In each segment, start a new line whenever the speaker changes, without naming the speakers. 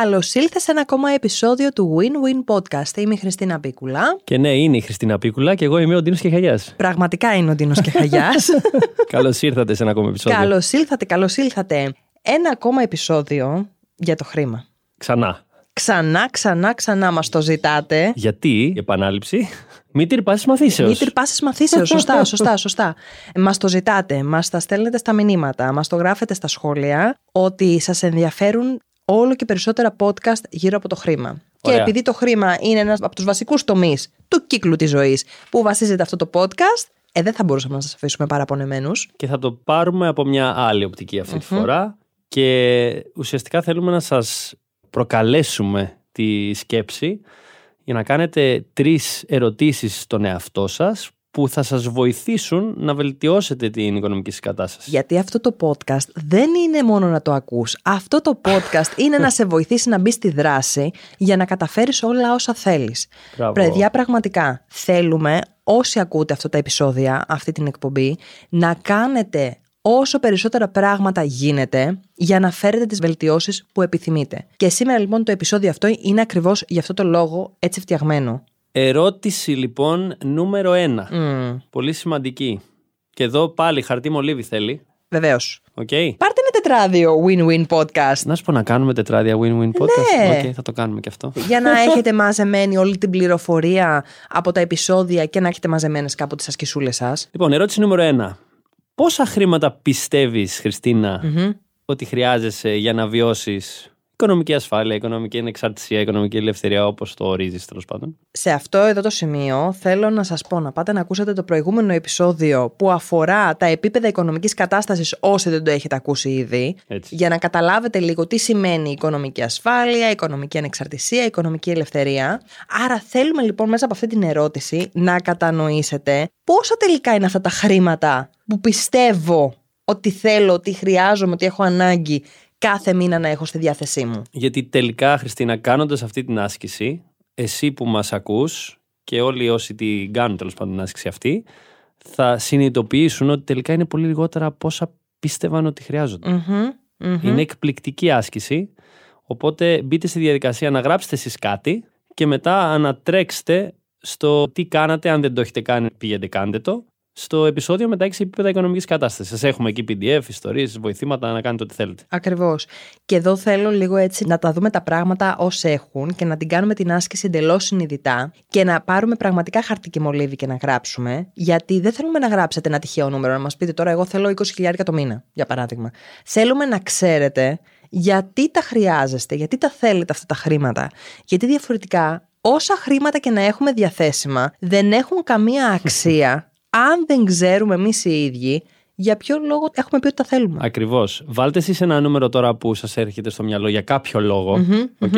Καλώς ήλθες σε ένα ακόμα επεισόδιο του Win-Win Podcast. Είμαι η Χριστίνα Πίκουλα.
Και ναι, είναι η Χριστίνα Πίκουλα και εγώ είμαι ο Ντίνος Κεχαγιάς.
Πραγματικά είναι ο Ντίνος Κεχαγιάς.
καλώς ήρθατε σε ένα ακόμα επεισόδιο.
Καλώς ήλθατε, καλώς ήλθατε. Ένα ακόμα επεισόδιο για το χρήμα.
Ξανά.
Ξανά, ξανά, ξανά μας το ζητάτε.
Γιατί, η επανάληψη. Μη τυρπάσει μαθήσεω.
Μη τυρπάσει μαθήσεω. Σωστά, σωστά, σωστά. Μας το ζητάτε, μας τα στέλνετε στα μηνύματα, μας το γράφετε στα σχόλια ότι σας ενδιαφέρουν όλο και περισσότερα podcast γύρω από το χρήμα.
Ωραία.
Και επειδή το χρήμα είναι ένας από τους βασικούς τομείς του κύκλου της ζωής που βασίζεται αυτό το podcast, ε, δεν θα μπορούσαμε να σας αφήσουμε παραπονεμένους.
Και θα το πάρουμε από μια άλλη οπτική αυτή τη φορά. Και ουσιαστικά θέλουμε να σας προκαλέσουμε τη σκέψη για να κάνετε τρεις ερωτήσεις στον εαυτό σας που θα σας βοηθήσουν να βελτιώσετε την οικονομική σας κατάσταση.
Γιατί αυτό το podcast δεν είναι μόνο να το ακούς. Αυτό το podcast είναι να σε βοηθήσει να μπει στη δράση για να καταφέρεις όλα όσα θέλεις.
Μπράβο.
Παιδιά, πραγματικά θέλουμε όσοι ακούτε αυτά τα επεισόδια, αυτή την εκπομπή, να κάνετε όσο περισσότερα πράγματα γίνεται για να φέρετε τις βελτιώσεις που επιθυμείτε. Και σήμερα λοιπόν το επεισόδιο αυτό είναι ακριβώς γι' αυτό το λόγο έτσι φτιαγμένο.
Ερώτηση λοιπόν νούμερο ένα.
Μμ,
Πολύ σημαντική. Και εδώ πάλι χαρτί μολύβι θέλει.
βεβαίως.
Οκ.
Πάρτε ένα τετράδιο win-win podcast
Να σου πω να κάνουμε τετράδια win-win podcast.
Ναι.
Οκ, θα το κάνουμε και αυτό.
για να έχετε μαζεμένη όλη την πληροφορία από τα επεισόδια και να έχετε μαζεμένες κάπου τις ασκησούλες σας.
Λοιπόν, ερώτηση νούμερο ένα. Πόσα χρήματα πιστεύεις, Χριστίνα, ότι χρειάζεσαι για να βιώσεις οικονομική ασφάλεια, οικονομική ανεξαρτησία, οικονομική ελευθερία, όπως το ορίζεις τέλος πάντων.
Σε αυτό εδώ το σημείο θέλω να σας πω να πάτε να ακούσετε το προηγούμενο επεισόδιο που αφορά τα επίπεδα οικονομικής κατάστασης όσοι δεν το έχετε ακούσει ήδη
Έτσι.
για να καταλάβετε λίγο τι σημαίνει οικονομική ασφάλεια, οικονομική ανεξαρτησία, οικονομική ελευθερία. Άρα θέλουμε λοιπόν μέσα από αυτή την ερώτηση να κατανοήσετε πόσα τελικά είναι αυτά τα χρήματα που πιστεύω ότι θέλω, ότι χρειάζομαι, ότι έχω ανάγκη κάθε μήνα να έχω στη διάθεσή μου.
Γιατί τελικά, Χριστίνα, κάνοντας αυτή την άσκηση, εσύ που μας ακούς και όλοι όσοι την κάνουν τέλος πάντων την άσκηση αυτή, θα συνειδητοποιήσουν ότι τελικά είναι πολύ λιγότερα από όσα πίστευαν ότι χρειάζονται.
Μμμ, μμμ.
Είναι εκπληκτική άσκηση. Οπότε μπείτε στη διαδικασία να γράψετε εσείς κάτι και μετά ανατρέξτε στο τι κάνατε. Αν δεν το έχετε κάνει, πήγαινε κάντε το. Στο επεισόδιο με τα 6 επίπεδα οικονομικής κατάστασης. Σας έχουμε εκεί PDF, ιστορίες, βοηθήματα να κάνετε ό,τι θέλετε.
Ακριβώς. Και εδώ θέλω λίγο έτσι να τα δούμε τα πράγματα ως έχουν και να την κάνουμε την άσκηση εντελώς συνειδητά και να πάρουμε πραγματικά χαρτί και μολύβι και να γράψουμε. Γιατί δεν θέλουμε να γράψετε ένα τυχαίο νούμερο, να μας πείτε τώρα, εγώ θέλω 20.000 το μήνα, για παράδειγμα. Θέλουμε να ξέρετε γιατί τα χρειάζεστε, γιατί τα θέλετε αυτά τα χρήματα. Γιατί διαφορετικά, όσα χρήματα και να έχουμε διαθέσιμα, δεν έχουν καμία αξία αν δεν ξέρουμε εμείς οι ίδιοι για ποιο λόγο έχουμε πει ότι τα θέλουμε;
Ακριβώς. Βάλτε εσείς ένα νούμερο τώρα που σας έρχεται στο μυαλό για κάποιο λόγο. οκ;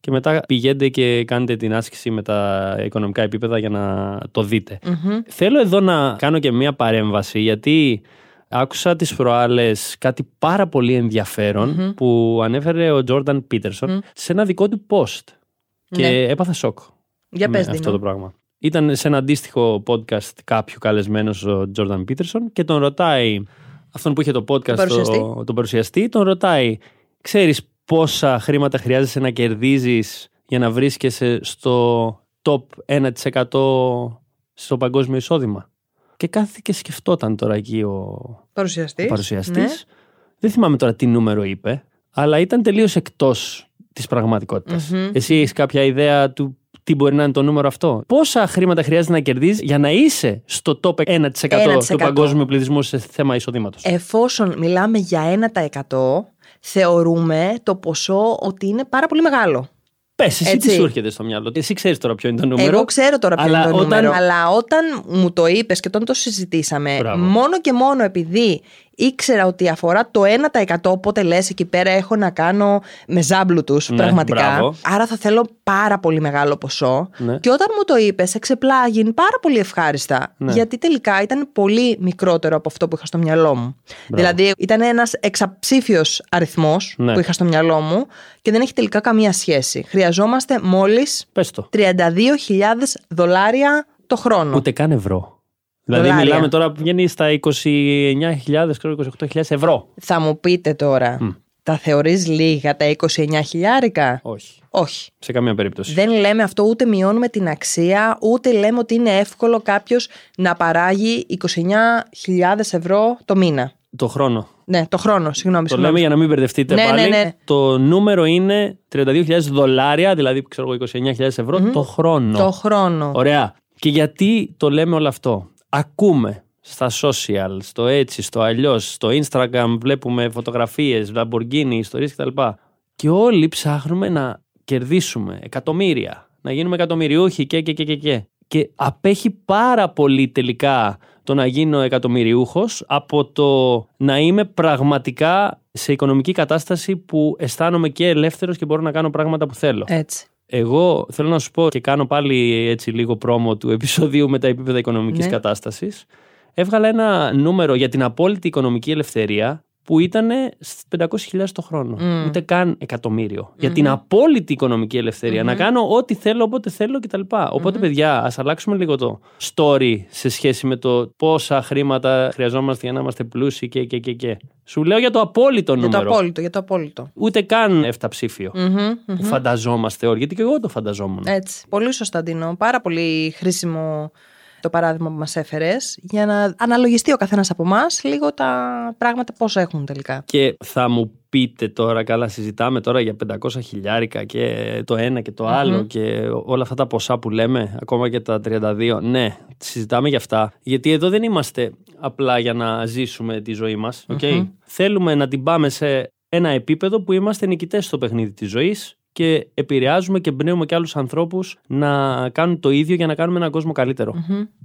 Και μετά πηγαίνετε και κάνετε την άσκηση με τα οικονομικά επίπεδα για να το δείτε. Θέλω εδώ να κάνω και μία παρέμβαση γιατί άκουσα τις προάλλες κάτι πάρα πολύ ενδιαφέρον που ανέφερε ο Τζόρνταν Πίτερσον σε ένα δικό του post. Και
Ναι.
έπαθα σοκ
Για
με
πες,
αυτό
Δίνο.
το πράγμα. Ήταν σε ένα αντίστοιχο podcast κάποιο καλεσμένος ο Τζόρνταν Πίτερσον και τον ρωτάει, αυτόν που είχε το podcast,
παρουσιαστή.
το, τον παρουσιαστή, τον ρωτάει, ξέρεις πόσα χρήματα χρειάζεσαι να κερδίζεις για να βρίσκεσαι στο top 1% στο παγκόσμιο εισόδημα; Και κάθεται και σκεφτόταν τώρα εκεί ο,
Παρουσιαστής.
ο παρουσιαστής.
Ναι.
Δεν θυμάμαι τώρα τι νούμερο είπε, αλλά ήταν τελείως εκτός της πραγματικότητας.
Μμμ.
Εσύ έχεις κάποια ιδέα του τι μπορεί να είναι το νούμερο αυτό. Πόσα χρήματα χρειάζεται να κερδίζεις για να είσαι στο top 1%,
1%.
του παγκόσμιου πληθυσμού σε θέμα εισοδήματος;
Εφόσον μιλάμε για 1% θεωρούμε το ποσό ότι είναι πάρα πολύ μεγάλο.
Πες, εσύ
Έτσι.
τι σου έρχεται στο μυαλό; Εσύ ξέρεις τώρα ποιο είναι το νούμερο.
Εγώ ξέρω τώρα ποιο
αλλά
είναι το
όταν-
νούμερο. Αλλά όταν μου το είπες και όταν το συζητήσαμε,
Μπράβο.
μόνο και μόνο επειδή ήξερα ότι αφορά το 1%, οπότε λες εκεί πέρα έχω να κάνω με ζάμπλου τους
Ναι,
πραγματικά.
μπράβο.
Άρα θα θέλω πάρα πολύ μεγάλο ποσό.
Ναι.
Και όταν μου το είπες, εξεπλάγει πάρα πολύ ευχάριστα.
Ναι.
Γιατί τελικά ήταν πολύ μικρότερο από αυτό που είχα στο μυαλό μου. Δηλαδή ήταν ένας εξαψήφιος αριθμός
Ναι.
που είχα στο μυαλό μου και δεν έχει τελικά καμία σχέση. Χρειαζόμαστε μόλις
Πες το.
32.000 δολάρια το χρόνο.
Ούτε καν ευρώ. Δηλαδή,
Δολάρια.
μιλάμε τώρα που βγαίνει στα 29.000, ξέρω, 28.000 ευρώ.
Θα μου πείτε τώρα, Τα θεωρείς λίγα τα 29 χιλιάρικα;
Όχι.
Όχι.
Σε καμία περίπτωση.
Δεν λέμε αυτό ούτε μειώνουμε την αξία, ούτε λέμε ότι είναι εύκολο κάποιος να παράγει 29.000 ευρώ το μήνα.
Το χρόνο.
Ναι, το χρόνο, συγγνώμη.
Το
συγγνώμη.
λέμε για να μην μπερδευτείτε
Ναι,
πάλι.
ναι, ναι.
Το νούμερο είναι 32.000 δολάρια, δηλαδή ξέρω εγώ 29.000 ευρώ το χρόνο.
Το χρόνο.
Ωραία. Και γιατί το λέμε όλο αυτό; Ακούμε στα social, στο έτσι, στο αλλιώς, στο Instagram βλέπουμε φωτογραφίες, Lamborghini, ιστορίες κτλ. Και όλοι ψάχνουμε να κερδίσουμε εκατομμύρια, να γίνουμε εκατομμυριούχοι και και και και και. Και απέχει πάρα πολύ τελικά το να γίνω εκατομμυριούχος από το να είμαι πραγματικά σε οικονομική κατάσταση που αισθάνομαι και ελεύθερος και μπορώ να κάνω πράγματα που θέλω.
Έτσι.
Εγώ θέλω να σου πω και κάνω πάλι έτσι λίγο πρόμο του επεισοδίου με τα επίπεδα οικονομικής
Ναι.
κατάστασης. Έβγαλα ένα νούμερο για την απόλυτη οικονομική ελευθερία που ήταν 500.000 το χρόνο. Ούτε καν εκατομμύριο. Για την απόλυτη οικονομική ελευθερία. Να κάνω ό,τι θέλω, όποτε θέλω κτλ. οποτε παιδιά, ας αλλάξουμε λίγο το story σε σχέση με το πόσα χρήματα χρειαζόμαστε για να είμαστε πλούσιοι και, και, και, και. Σου λέω για το απόλυτο
Για το
νούμερο.
απόλυτο, για το απόλυτο.
Ούτε καν εφταψήφιο
Μμμ,
που φανταζόμαστε όλοι. Γιατί και εγώ το φανταζόμουν.
Έτσι. Πολύ σωστά, Ντίνο. Πάρα πολύ χρήσιμο το παράδειγμα που μας έφερες για να αναλογιστεί ο καθένας από εμάς λίγο τα πράγματα πώς έχουν τελικά.
Και θα μου πείτε τώρα, καλά συζητάμε τώρα για 500 χιλιάρικα και το ένα και το άλλο και όλα αυτά τα ποσά που λέμε, ακόμα και τα 32. Ναι, συζητάμε για αυτά. Γιατί εδώ δεν είμαστε απλά για να ζήσουμε τη ζωή μας. οκ; Θέλουμε να την πάμε σε ένα επίπεδο που είμαστε νικητές στο παιχνίδι της ζωής και επηρεάζουμε και εμπνέουμε και άλλους ανθρώπους να κάνουν το ίδιο για να κάνουμε έναν κόσμο καλύτερο.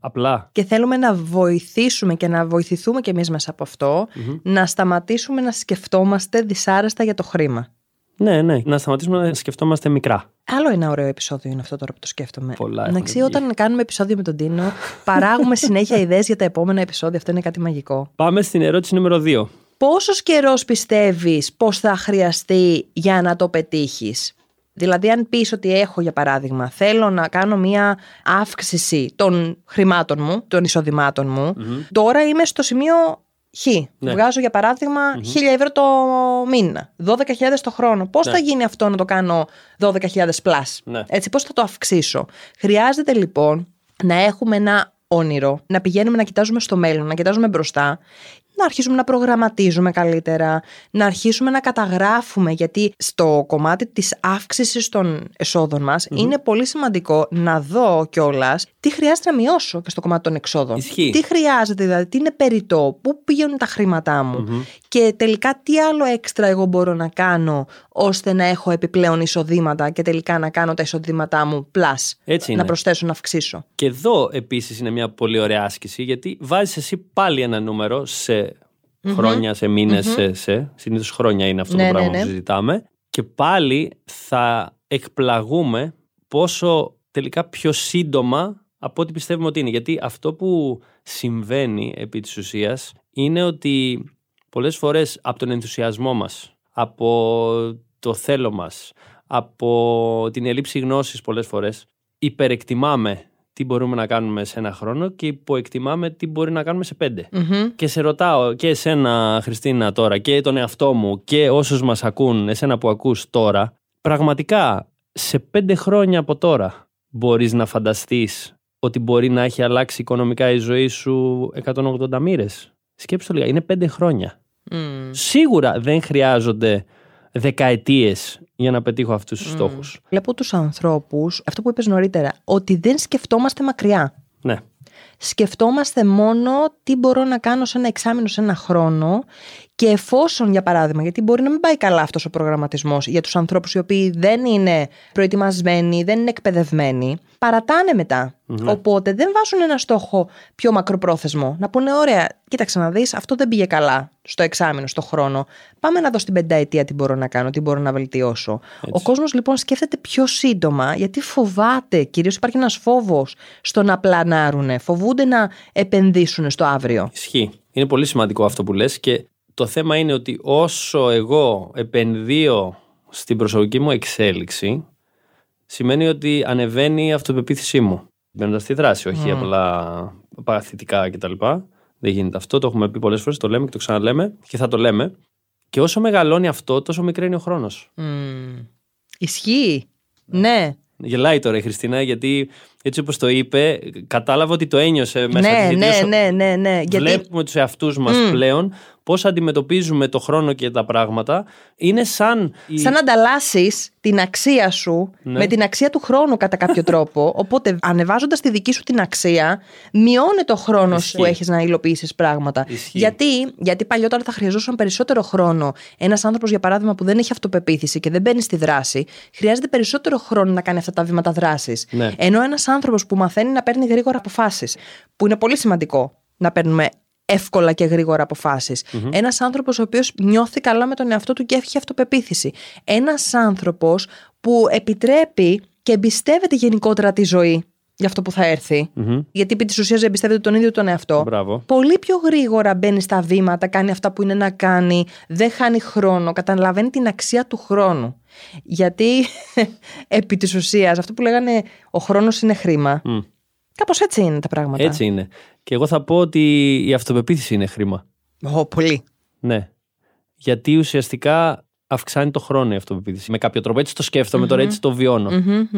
Απλά.
Και θέλουμε να βοηθήσουμε και να βοηθηθούμε κι εμείς μέσα από αυτό, να σταματήσουμε να σκεφτόμαστε δυσάρεστα για το χρήμα.
Ναι, ναι. Να σταματήσουμε να σκεφτόμαστε μικρά.
Άλλο ένα ωραίο επεισόδιο είναι αυτό τώρα που το σκέφτομαι.
Πολλά
Να
έχουν
ξέρει, όταν κάνουμε επεισόδιο με τον Τίνο, παράγουμε συνέχεια ιδέες για τα επόμενα επεισόδια. Αυτό είναι κάτι μαγικό.
Πάμε στην ερώτηση νούμερο 2.
Πόσος καιρός πιστεύεις πως θα χρειαστεί για να το πετύχεις; Δηλαδή αν πεις ότι έχω για παράδειγμα θέλω να κάνω μία αύξηση των χρημάτων μου, των εισοδημάτων μου, τώρα είμαι στο σημείο Χ.
Ναι.
Βγάζω για παράδειγμα 1000 ευρώ το μήνα, 12.000 το χρόνο. Πώς
Ναι.
θα γίνει αυτό να το κάνω 12.000 plus,
Ναι.
έτσι πώς θα το αυξήσω; Χρειάζεται λοιπόν να έχουμε ένα όνειρο, να πηγαίνουμε να κοιτάζουμε στο μέλλον, να κοιτάζουμε μπροστά, να αρχίσουμε να προγραμματίζουμε καλύτερα, να αρχίσουμε να καταγράφουμε, γιατί στο κομμάτι της αύξησης των εσόδων μας είναι πολύ σημαντικό να δω κιόλας τι χρειάζεται να μειώσω και στο κομμάτι των εξόδων.
Ισχύει.
Τι χρειάζεται, δηλαδή, τι είναι περιττό, πού πηγαίνουν τα χρήματά μου και τελικά τι άλλο έξτρα εγώ μπορώ να κάνω ώστε να έχω επιπλέον εισοδήματα και τελικά να κάνω τα εισοδήματά μου plus.
Έτσι είναι.
Να προσθέσω, να αυξήσω.
Και εδώ επίσης είναι μια πολύ ωραία άσκηση γιατί βάζεις εσύ πάλι ένα νούμερο σε χρόνια, σε μηνες σε, σε. Συνήθως χρόνια είναι αυτό
Ναι,
το
ναι,
πράγμα
ναι.
που συζητάμε. Και πάλι θα εκπλαγούμε πόσο τελικά πιο σύντομα από ό,τι πιστεύουμε ότι είναι. Γιατί αυτό που συμβαίνει επί της ουσίας είναι ότι πολλές φορές από τον ενθουσιασμό μας, από το θέλω μας, από την έλλειψη γνώσης πολλές φορές, υπερεκτιμάμε τι μπορούμε να κάνουμε σε ένα χρόνο και υποεκτιμάμε τι μπορεί να κάνουμε σε πέντε.
Μμμ.
Και σε ρωτάω και εσένα Χριστίνα τώρα και τον εαυτό μου και όσους μας ακούν, εσένα που ακούς τώρα, πραγματικά σε πέντε χρόνια από τώρα μπορείς να φανταστείς ότι μπορεί να έχει αλλάξει οικονομικά η ζωή σου 180 μοίρες; Σκέψου το λίγα, είναι πέντε χρόνια.
Μμ.
Σίγουρα δεν χρειάζονται δεκαετίες για να πετύχω αυτούς τους στόχους.
Βλέπω τους ανθρώπους, αυτό που είπες νωρίτερα, ότι δεν σκεφτόμαστε μακριά.
Ναι.
Σκεφτόμαστε μόνο τι μπορώ να κάνω σε ένα εξάμεινο, σε ένα χρόνο και εφόσον, για παράδειγμα, γιατί μπορεί να μην πάει καλά αυτός ο προγραμματισμός για τους ανθρώπους οι οποίοι δεν είναι προετοιμασμένοι, δεν είναι εκπαιδευμένοι, παρατάνε μετά. Οπότε δεν βάζουν ένα στόχο πιο μακροπρόθεσμο. Να πούνε, ωραία, κοίταξε να δεις, αυτό δεν πήγε καλά στο εξάμεινο, στο χρόνο. Πάμε να δω στην πενταετία τι μπορώ να κάνω, τι μπορώ να βελτιώσω. Ο κόσμος λοιπόν σκέφτεται πιο σύντομα, γιατί φοβάται, κυρίως υπάρχει ένας φόβος στο να πλανάρουνε, φοβούνται να επενδύσουν στο αύριο.
Ισχύει. Είναι πολύ σημαντικό αυτό που λες και το θέμα είναι ότι όσο εγώ επενδύω στην προσωπική μου εξέλιξη σημαίνει ότι ανεβαίνει η αυτοπεποίθησή μου. Μπαίνοντας στη δράση, όχι απλά παθητικά κτλ. Δεν γίνεται αυτό. Το έχουμε πει πολλές φορές, το λέμε και το ξαναλέμε και θα το λέμε. Και όσο μεγαλώνει αυτό, τόσο μικραίνει ο χρόνος.
Μμμ. Ισχύει. Ναι.
Γελάει τώρα η Χριστίνα, γιατί έτσι όπως το είπε, κατάλαβα ότι το ένιωσε μέσα
Ναι,
της,
ναι,
γιατί όσο
ναι, ναι, ναι. Γιατί
Βλέπουμε τους εαυτούς μας πλέον πώς αντιμετωπίζουμε το χρόνο και τα πράγματα. Είναι σαν. η-
σαν να ανταλλάσσεις την αξία σου
Ναι.
με την αξία του χρόνου κατά κάποιο τρόπο. Οπότε, ανεβάζοντας τη δική σου την αξία, μειώνει το χρόνο
Ισχύει.
που έχεις να υλοποιήσεις πράγματα.
Ισχύει.
Γιατί, γιατί παλιότερα θα χρειαζόταν περισσότερο χρόνο. Ένας άνθρωπος, για παράδειγμα, που δεν έχει αυτοπεποίθηση και δεν μπαίνει στη δράση, χρειάζεται περισσότερο χρόνο να κάνει αυτά τα βήματα δράσης.
Ναι.
Ενώ ένας άνθρωπος που μαθαίνει να παίρνει γρήγορα αποφάσεις, που είναι πολύ σημαντικό να παίρνουμε εύκολα και γρήγορα αποφάσεις. Ένας άνθρωπος ο οποίος νιώθει καλά με τον εαυτό του και έχει αυτοπεποίθηση. Ένας άνθρωπος που επιτρέπει και εμπιστεύεται γενικότερα τη ζωή για αυτό που θα έρθει.
Μμμ.
Γιατί επί της ουσίας εμπιστεύεται τον ίδιο τον εαυτό.
Μπράβο.
Πολύ πιο γρήγορα μπαίνει στα βήματα, κάνει αυτά που είναι να κάνει, δεν χάνει χρόνο, καταλαβαίνει την αξία του χρόνου. Γιατί επί της ουσίας, αυτό που λέγανε ο χρόνος είναι χρήμα.
Μμ.
Κάπως έτσι είναι τα πράγματα.
Έτσι είναι. Και εγώ θα πω ότι η αυτοπεποίθηση είναι χρήμα.
Ω, πολύ.
Ναι. Γιατί ουσιαστικά αυξάνει το χρόνο η αυτοπεποίθηση. Με κάποιο τρόπο. Έτσι το σκεφτομαι τώρα, έτσι το βιωνω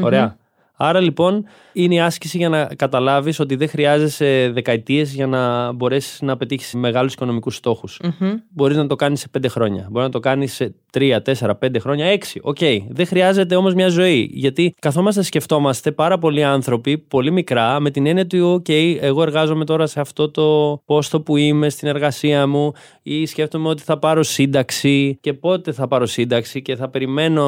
Ωραία. Άρα λοιπόν είναι η άσκηση για να καταλάβεις ότι δεν χρειάζεσαι δεκαετίες για να μπορέσεις να πετύχεις μεγάλους οικονομικούς στόχους. Μπορείς να το κάνεις σε πέντε χρόνια. Μπορεί να το κάνεις σε τρία, τέσσερα, πέντε χρόνια, έξι. Οκ. Δεν χρειάζεται όμως μια ζωή. Γιατί καθόμαστε σκεφτόμαστε πάρα πολλοί άνθρωποι, πολύ μικρά, με την έννοια του «OK, εγώ εργάζομαι τώρα σε αυτό το πόστο που είμαι στην εργασία μου ή σκέφτομαι ότι θα πάρω σύνταξη και πότε θα πάρω σύνταξη και θα περιμένω,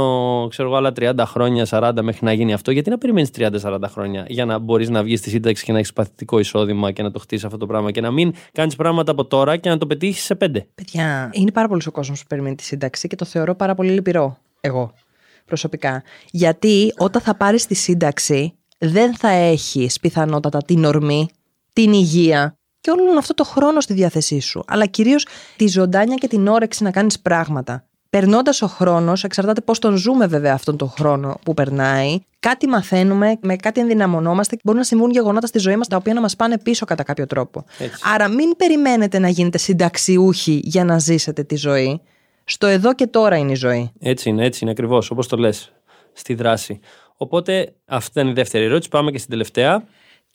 ξέρω εγώ, άλλα 30 χρόνια, 40 μέχρι να γίνει αυτό. Γιατί να περιμένει 30-40 χρόνια για να μπορείς να βγεις στη σύνταξη και να έχεις παθητικό εισόδημα και να το χτίσεις αυτό το πράγμα και να μην κάνεις πράγματα από τώρα και να το πετύχεις σε 5.
Παιδιά, είναι πάρα πολύ ο κόσμος που περιμένει τη σύνταξη και το θεωρώ πάρα πολύ λυπηρό. Εγώ προσωπικά. Γιατί όταν θα πάρεις τη σύνταξη, δεν θα έχεις πιθανότατα την ορμή, την υγεία και όλον αυτό το χρόνο στη διάθεσή σου. Αλλά κυρίως τη ζωντάνια και την όρεξη να κάνεις πράγματα. Περνώντας ο χρόνος, εξαρτάται πώς τον ζούμε βέβαια αυτόν τον χρόνο που περνάει, κάτι μαθαίνουμε, με κάτι ενδυναμωνόμαστε και μπορούν να συμβούν γεγονότα στη ζωή μας τα οποία να μας πάνε πίσω κατά κάποιο τρόπο.
Έτσι.
Άρα μην περιμένετε να γίνετε συνταξιούχοι για να ζήσετε τη ζωή. Στο εδώ και τώρα είναι η ζωή.
Έτσι είναι, έτσι είναι ακριβώς, όπως το λες. Στη δράση. Οπότε αυτή ήταν η δεύτερη ερώτηση. Πάμε και στην τελευταία.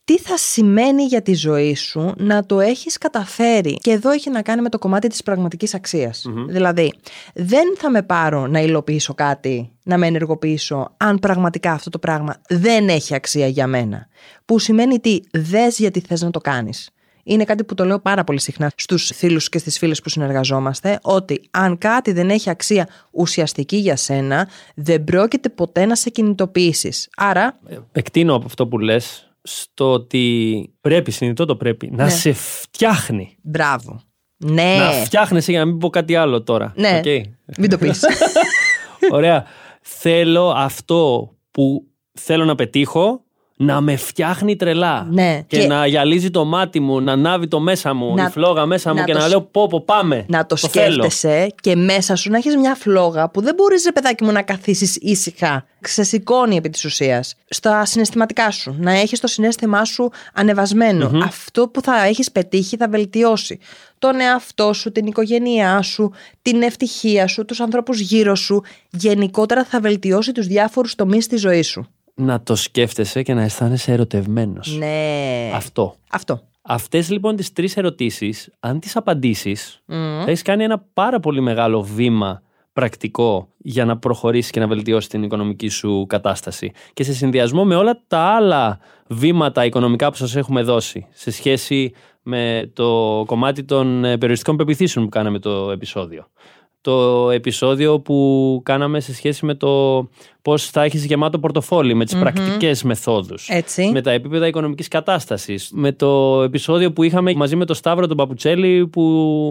Τι θα σημαίνει για τη ζωή σου να το έχεις καταφέρει; Και εδώ έχει να κάνει με το κομμάτι της πραγματικής αξίας. Δηλαδή, δεν θα με πάρω να υλοποιήσω κάτι, να με ενεργοποιήσω, αν πραγματικά αυτό το πράγμα δεν έχει αξία για μένα. Που σημαίνει τι, δες γιατί θες να το κάνεις. Είναι κάτι που το λέω πάρα πολύ συχνά στους φίλους και στις φίλες που συνεργαζόμαστε, ότι αν κάτι δεν έχει αξία ουσιαστική για σένα, δεν πρόκειται ποτέ να σε κινητοποιήσεις. Άρα,
Ε, Εκτείνω από αυτό που λες στο ότι πρέπει, συνειδητό το πρέπει, να
Ναι.
σε φτιάχνει.
μπράβο. Ναι.
Να φτιάχνεσαι για να μην πω κάτι άλλο τώρα.
Ναι.
Οκ.
Μην το πεις.
Ωραία. Θέλω αυτό που θέλω να πετύχω να με φτιάχνει τρελά.
Ναι.
Και,
Και-
να γυαλίζει το μάτι μου, να ανάβει το μέσα μου,
Να-
η φλόγα μέσα μου
να
και
το
να
σ-
λέω πω πω πάμε.
να το,
θέλω.
σκέφτεσαι και μέσα σου να έχεις μια φλόγα που δεν μπορείς ρε παιδάκι μου να καθίσεις ήσυχα. Ξεσηκώνει επί της ουσίας. Στα συναισθηματικά σου. Να έχεις το συνέστημά σου ανεβασμενο Αυτό που θα έχεις πετύχει θα βελτιώσει τον εαυτό σου, την οικογένειά σου, την ευτυχία σου, τους ανθρώπους γύρω σου. Γενικότερα θα βελτιώσει τους διάφορους τομείς της ζωής σου.
Να το σκέφτεσαι και να αισθάνεσαι ερωτευμένος.
Ναι.
Αυτό.
Αυτό.
Αυτές λοιπόν τις τρεις ερωτήσεις, αν τις απαντήσεις, θα έχεις κάνει ένα πάρα πολύ μεγάλο βήμα πρακτικό για να προχωρήσεις και να βελτιώσεις την οικονομική σου κατάσταση. Και σε συνδυασμό με όλα τα άλλα βήματα οικονομικά που σας έχουμε δώσει σε σχέση με το κομμάτι των ε, περιοριστικών πεπιθήσεων που κάναμε το επεισόδιο. Το επεισόδιο που κάναμε σε σχέση με το πώς θα έχεις γεμάτο πορτοφόλι, με τις πρακτικές μεθόδους
Έτσι.
με τα επίπεδα οικονομικής κατάστασης, με το επεισόδιο που είχαμε μαζί με το Σταύρο τον Παπουτσέλη που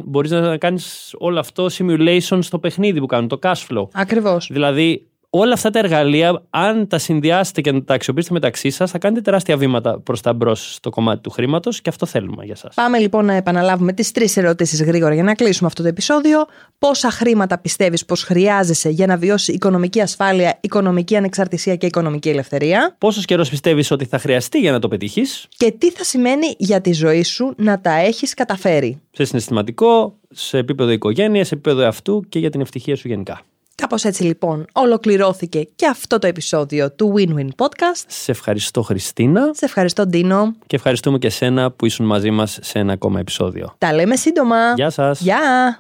μπορείς να κάνεις όλο αυτό simulation στο παιχνίδι που κάνουν, το cash flow.
Ακριβώς.
Δηλαδή όλα αυτά τα εργαλεία, αν τα συνδυάσετε και τα αξιοποιήσετε μεταξύ σας, θα κάνετε τεράστια βήματα προς τα μπρος στο κομμάτι του χρήματος και αυτό θέλουμε για εσά.
Πάμε λοιπόν να επαναλάβουμε τις τρεις ερωτήσεις γρήγορα για να κλείσουμε αυτό το επεισόδιο. Πόσα χρήματα πιστεύεις πως χρειάζεσαι για να βιώσεις οικονομική ασφάλεια, οικονομική ανεξαρτησία και οικονομική ελευθερία;
Πόσος καιρός πιστεύεις ότι θα χρειαστεί για να το πετύχει.
Και τι θα σημαίνει για τη ζωή σου να τα έχεις καταφέρει;
Σε συναισθηματικό, σε επίπεδο οικογένειας, σε επίπεδο αυτού και για την ευτυχία σου γενικά.
Κάπως έτσι λοιπόν ολοκληρώθηκε και αυτό το επεισόδιο του Win-Win Podcast.
Σε ευχαριστώ Χριστίνα.
Σε ευχαριστώ Ντίνο.
Και ευχαριστούμε και σένα που ήσουν μαζί μας σε ένα ακόμα επεισόδιο.
Τα λέμε σύντομα.
Γεια σας.
Γεια.